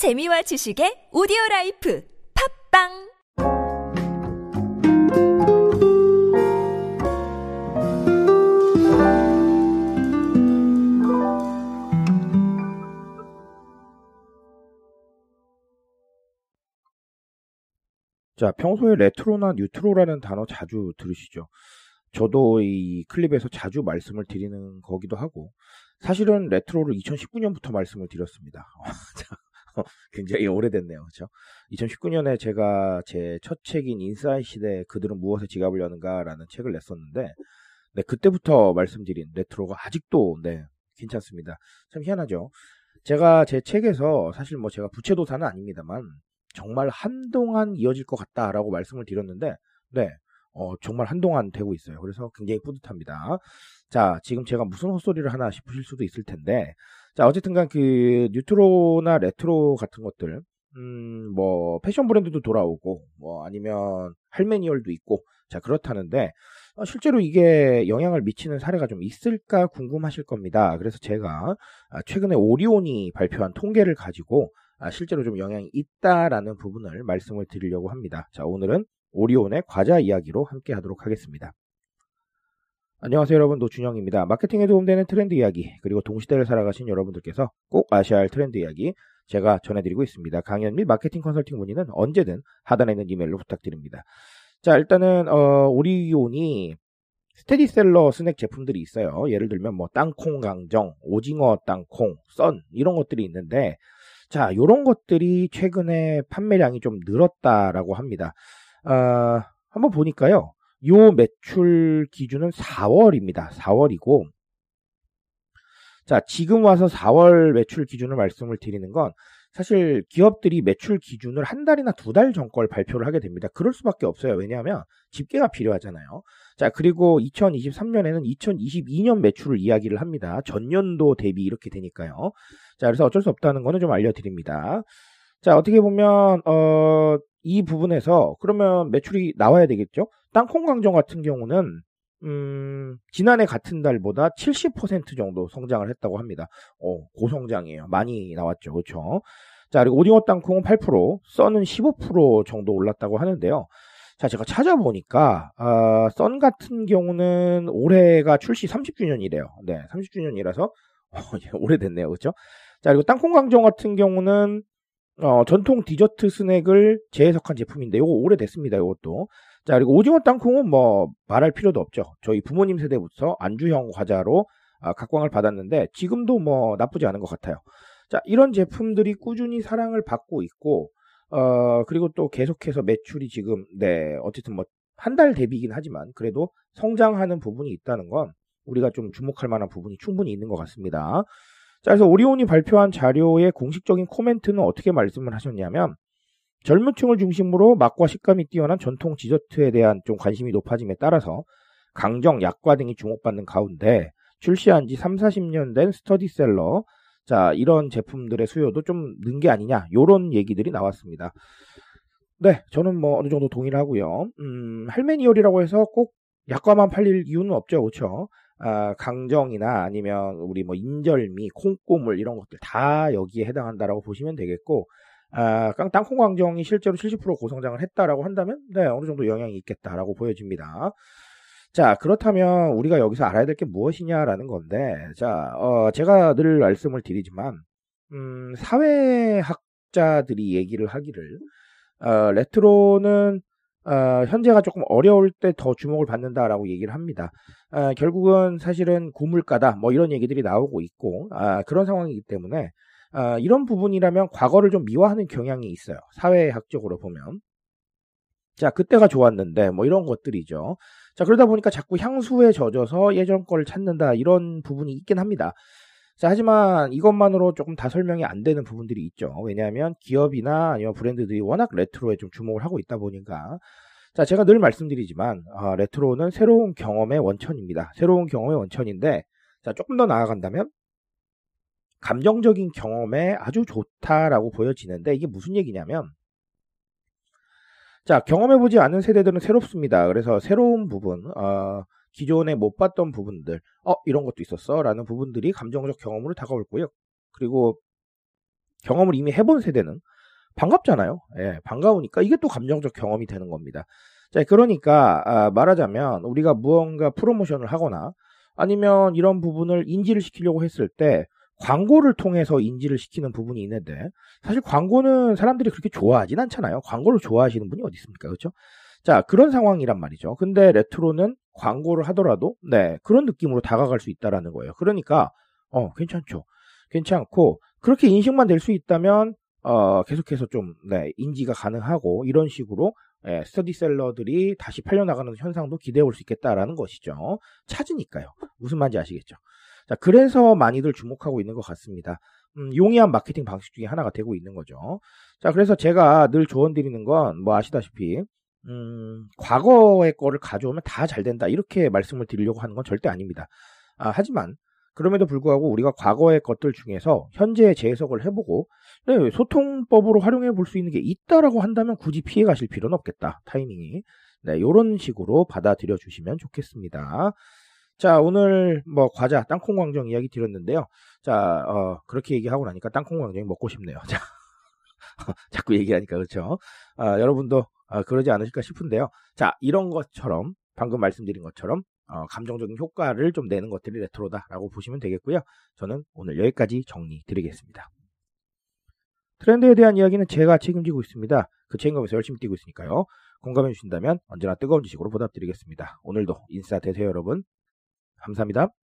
재미와 지식의 오디오 라이프 팟빵 자, 평소에 레트로나 뉴트로라는 단어 자주 들으시죠? 저도 이 클립에서 자주 말씀을 드리는 거기도 하고, 사실은 레트로를 2019년부터 말씀을 드렸습니다. 자, 굉장히 오래됐네요. 그죠? 2019년에 제가 제 첫 책인 인사이 시대 그들은 무엇에 지갑을 여는가라는 책을 냈었는데, 네, 그때부터 말씀드린 레트로가 아직도, 네, 괜찮습니다. 참 희한하죠? 제가 제 책에서 사실 뭐 제가 부채도사는 아닙니다만, 정말 한동안 이어질 것 같다라고 말씀을 드렸는데, 네, 어, 정말 한동안 되고 있어요. 그래서 굉장히 뿌듯합니다. 자, 지금 제가 무슨 헛소리를 하나 싶으실 수도 있을 텐데, 자, 어쨌든간 그 뉴트로나 레트로 같은 것들, 음, 뭐 패션 브랜드도 돌아오고, 뭐 아니면 할메니얼도 있고, 자 그렇다는데 어, 실제로 이게 영향을 미치는 사례가 좀 있을까 궁금하실 겁니다. 그래서 제가 아, 최근에 오리온이 발표한 통계를 가지고 아, 실제로 좀 영향이 있다라는 부분을 말씀을 드리려고 합니다. 자, 오늘은 오리온의 과자 이야기로 함께 하도록 하겠습니다. 안녕하세요 여러분 노준영입니다. 마케팅에 도움되는 트렌드 이야기 그리고 동시대를 살아가신 여러분들께서 꼭 아셔야 할 트렌드 이야기 제가 전해드리고 있습니다. 강연 및 마케팅 컨설팅 문의는 언제든 하단에 있는 이메일로 부탁드립니다. 자 일단은 어, 오리온이 스테디셀러 스낵 제품들이 있어요. 예를 들면 뭐 땅콩 강정, 오징어 땅콩, 썬 이런 것들이 있는데 자 이런 것들이 최근에 판매량이 좀 늘었다라고 합니다. 어, 한번 보니까요. 요 매출 기준은 4월입니다. 4월이고 자, 지금 와서 4월 매출 기준을 말씀을 드리는 건 사실 기업들이 매출 기준을 한 달이나 두 달 전 걸 발표를 하게 됩니다. 그럴 수밖에 없어요. 왜냐하면 집계가 필요하잖아요. 자, 그리고 2023년에는 2022년 매출을 이야기를 합니다. 전년도 대비 이렇게 되니까요. 자, 그래서 어쩔 수 없다는 거는 좀 알려드립니다. 자, 어떻게 보면, 어, 이 부분에서 그러면 매출이 나와야 되겠죠? 땅콩 강정 같은 경우는 음, 지난해 같은 달보다 70% 정도 성장을 했다고 합니다. 어, 고성장이에요. 많이 나왔죠. 그렇죠? 자, 그리고 오징어 땅콩은 8%, 썬은 15% 정도 올랐다고 하는데요. 자, 제가 찾아보니까 아, 썬 같은 경우는 올해가 출시 30주년이래요. 네, 30주년이라서 어, 오래됐네요. 그렇죠? 자, 그리고 땅콩 강정 같은 경우는 어, 전통 디저트 스낵을 재해석한 제품인데 이거 오래됐습니다. 이것도. 자, 그리고 오징어 땅콩은 뭐 말할 필요도 없죠. 저희 부모님 세대부터 안주형 과자로 아, 각광을 받았는데 지금도 뭐 나쁘지 않은 것 같아요. 자, 이런 제품들이 꾸준히 사랑을 받고 있고 어, 그리고 또 계속해서 매출이 지금 네, 어쨌든 뭐 한 달 대비긴 하지만 그래도 성장하는 부분이 있다는 건 우리가 좀 주목할 만한 부분이 충분히 있는 것 같습니다. 자, 그래서 오리온이 발표한 자료의 공식적인 코멘트는 어떻게 말씀을 하셨냐면 젊은 층을 중심으로 맛과 식감이 뛰어난 전통 디저트에 대한 좀 관심이 높아짐에 따라서 강정, 약과 등이 주목받는 가운데 출시한 지 3, 40년 된 스터디셀러 자, 이런 제품들의 수요도 좀 는 게 아니냐 요런 얘기들이 나왔습니다. 네, 저는 뭐 어느 정도 동의를 하고요. 음, 할메니얼이라고 해서 꼭 약과만 팔릴 이유는 없죠. 그렇죠? 아, 강정이나 아니면 우리 뭐 인절미, 콩고물 이런 것들 다 여기에 해당한다라고 보시면 되겠고 아, 땅콩 강정이 실제로 70% 고성장을 했다라고 한다면 네, 어느 정도 영향이 있겠다라고 보여집니다. 자, 그렇다면 우리가 여기서 알아야 될 게 무엇이냐라는 건데, 자, 어, 제가 늘 말씀을 드리지만, 음, 사회학자들이 얘기를 하기를, 어, 레트로는 어, 현재가 조금 어려울 때 더 주목을 받는다라고 얘기를 합니다. 어, 결국은 사실은 고물가다 뭐 이런 얘기들이 나오고 있고 아, 그런 상황이기 때문에 아, 이런 부분이라면 과거를 좀 미화하는 경향이 있어요. 사회학적으로 보면. 자, 그때가 좋았는데 뭐 이런 것들이죠. 자, 그러다 보니까 자꾸 향수에 젖어서 예전 걸 찾는다 이런 부분이 있긴 합니다. 자, 하지만 이것만으로 조금 다 설명이 안 되는 부분들이 있죠. 왜냐하면 기업이나 아니면 브랜드들이 워낙 레트로에 좀 주목을 하고 있다 보니까. 자, 제가 늘 말씀드리지만, 아, 레트로는 새로운 경험의 원천입니다. 새로운 경험의 원천인데, 자, 조금 더 나아간다면, 감정적인 경험에 아주 좋다라고 보여지는데, 이게 무슨 얘기냐면, 자, 경험해보지 않은 세대들은 새롭습니다. 그래서 새로운 부분, 어, 기존에 못 봤던 부분들, 어, 이런 것도 있었어. 라는 부분들이 감정적 경험으로 다가올 거예요. 그리고 경험을 이미 해본 세대는 반갑잖아요. 예, 반가우니까 이게 또 감정적 경험이 되는 겁니다. 자, 그러니까 아, 말하자면 우리가 무언가 프로모션을 하거나 아니면 이런 부분을 인지를 시키려고 했을 때 광고를 통해서 인지를 시키는 부분이 있는데 사실 광고는 사람들이 그렇게 좋아하진 않잖아요. 광고를 좋아하시는 분이 어디 있습니까? 그렇죠? 자, 그런 상황이란 말이죠. 근데 레트로는 광고를 하더라도 네, 그런 느낌으로 다가갈 수 있다라는 거예요. 그러니까 어, 괜찮죠. 괜찮고 그렇게 인식만 될 수 있다면 어, 계속해서 좀 네, 인지가 가능하고 이런 식으로 예, 스터디셀러들이 다시 팔려나가는 현상도 기대해 볼수 있겠다라는 것이죠. 찾으니까요. 무슨 말인지 아시겠죠? 자, 그래서 많이들 주목하고 있는 것 같습니다. 음, 용이한 마케팅 방식 중에 하나가 되고 있는 거죠. 자, 그래서 제가 늘 조언 드리는 건 뭐 아시다시피 음, 과거의 거를 가져오면 다 잘 된다. 이렇게 말씀을 드리려고 하는 건 절대 아닙니다. 아, 하지만 그럼에도 불구하고 우리가 과거의 것들 중에서 현재 재해석을 해보고 네, 소통법으로 활용해 볼 수 있는 게 있다라고 한다면 굳이 피해 가실 필요는 없겠다. 타이밍이. 네, 이런 식으로 받아들여 주시면 좋겠습니다. 자, 오늘 뭐 과자 땅콩 광정 이야기 드렸는데요. 자, 어, 그렇게 얘기하고 나니까 땅콩 광정이 먹고 싶네요. 자, 자꾸 얘기하니까 그렇죠. 아, 여러분도 아, 그러지 않으실까 싶은데요. 자, 이런 것처럼 방금 말씀드린 것처럼 어, 감정적인 효과를 좀 내는 것들이 레트로다라고 보시면 되겠고요. 저는 오늘 여기까지 정리 드리겠습니다. 트렌드에 대한 이야기는 제가 책임지고 있습니다. 그 책임감에서 열심히 뛰고 있으니까요. 공감해 주신다면 언제나 뜨거운 지식으로 보답드리겠습니다. 오늘도 인싸 되세요 여러분. 감사합니다.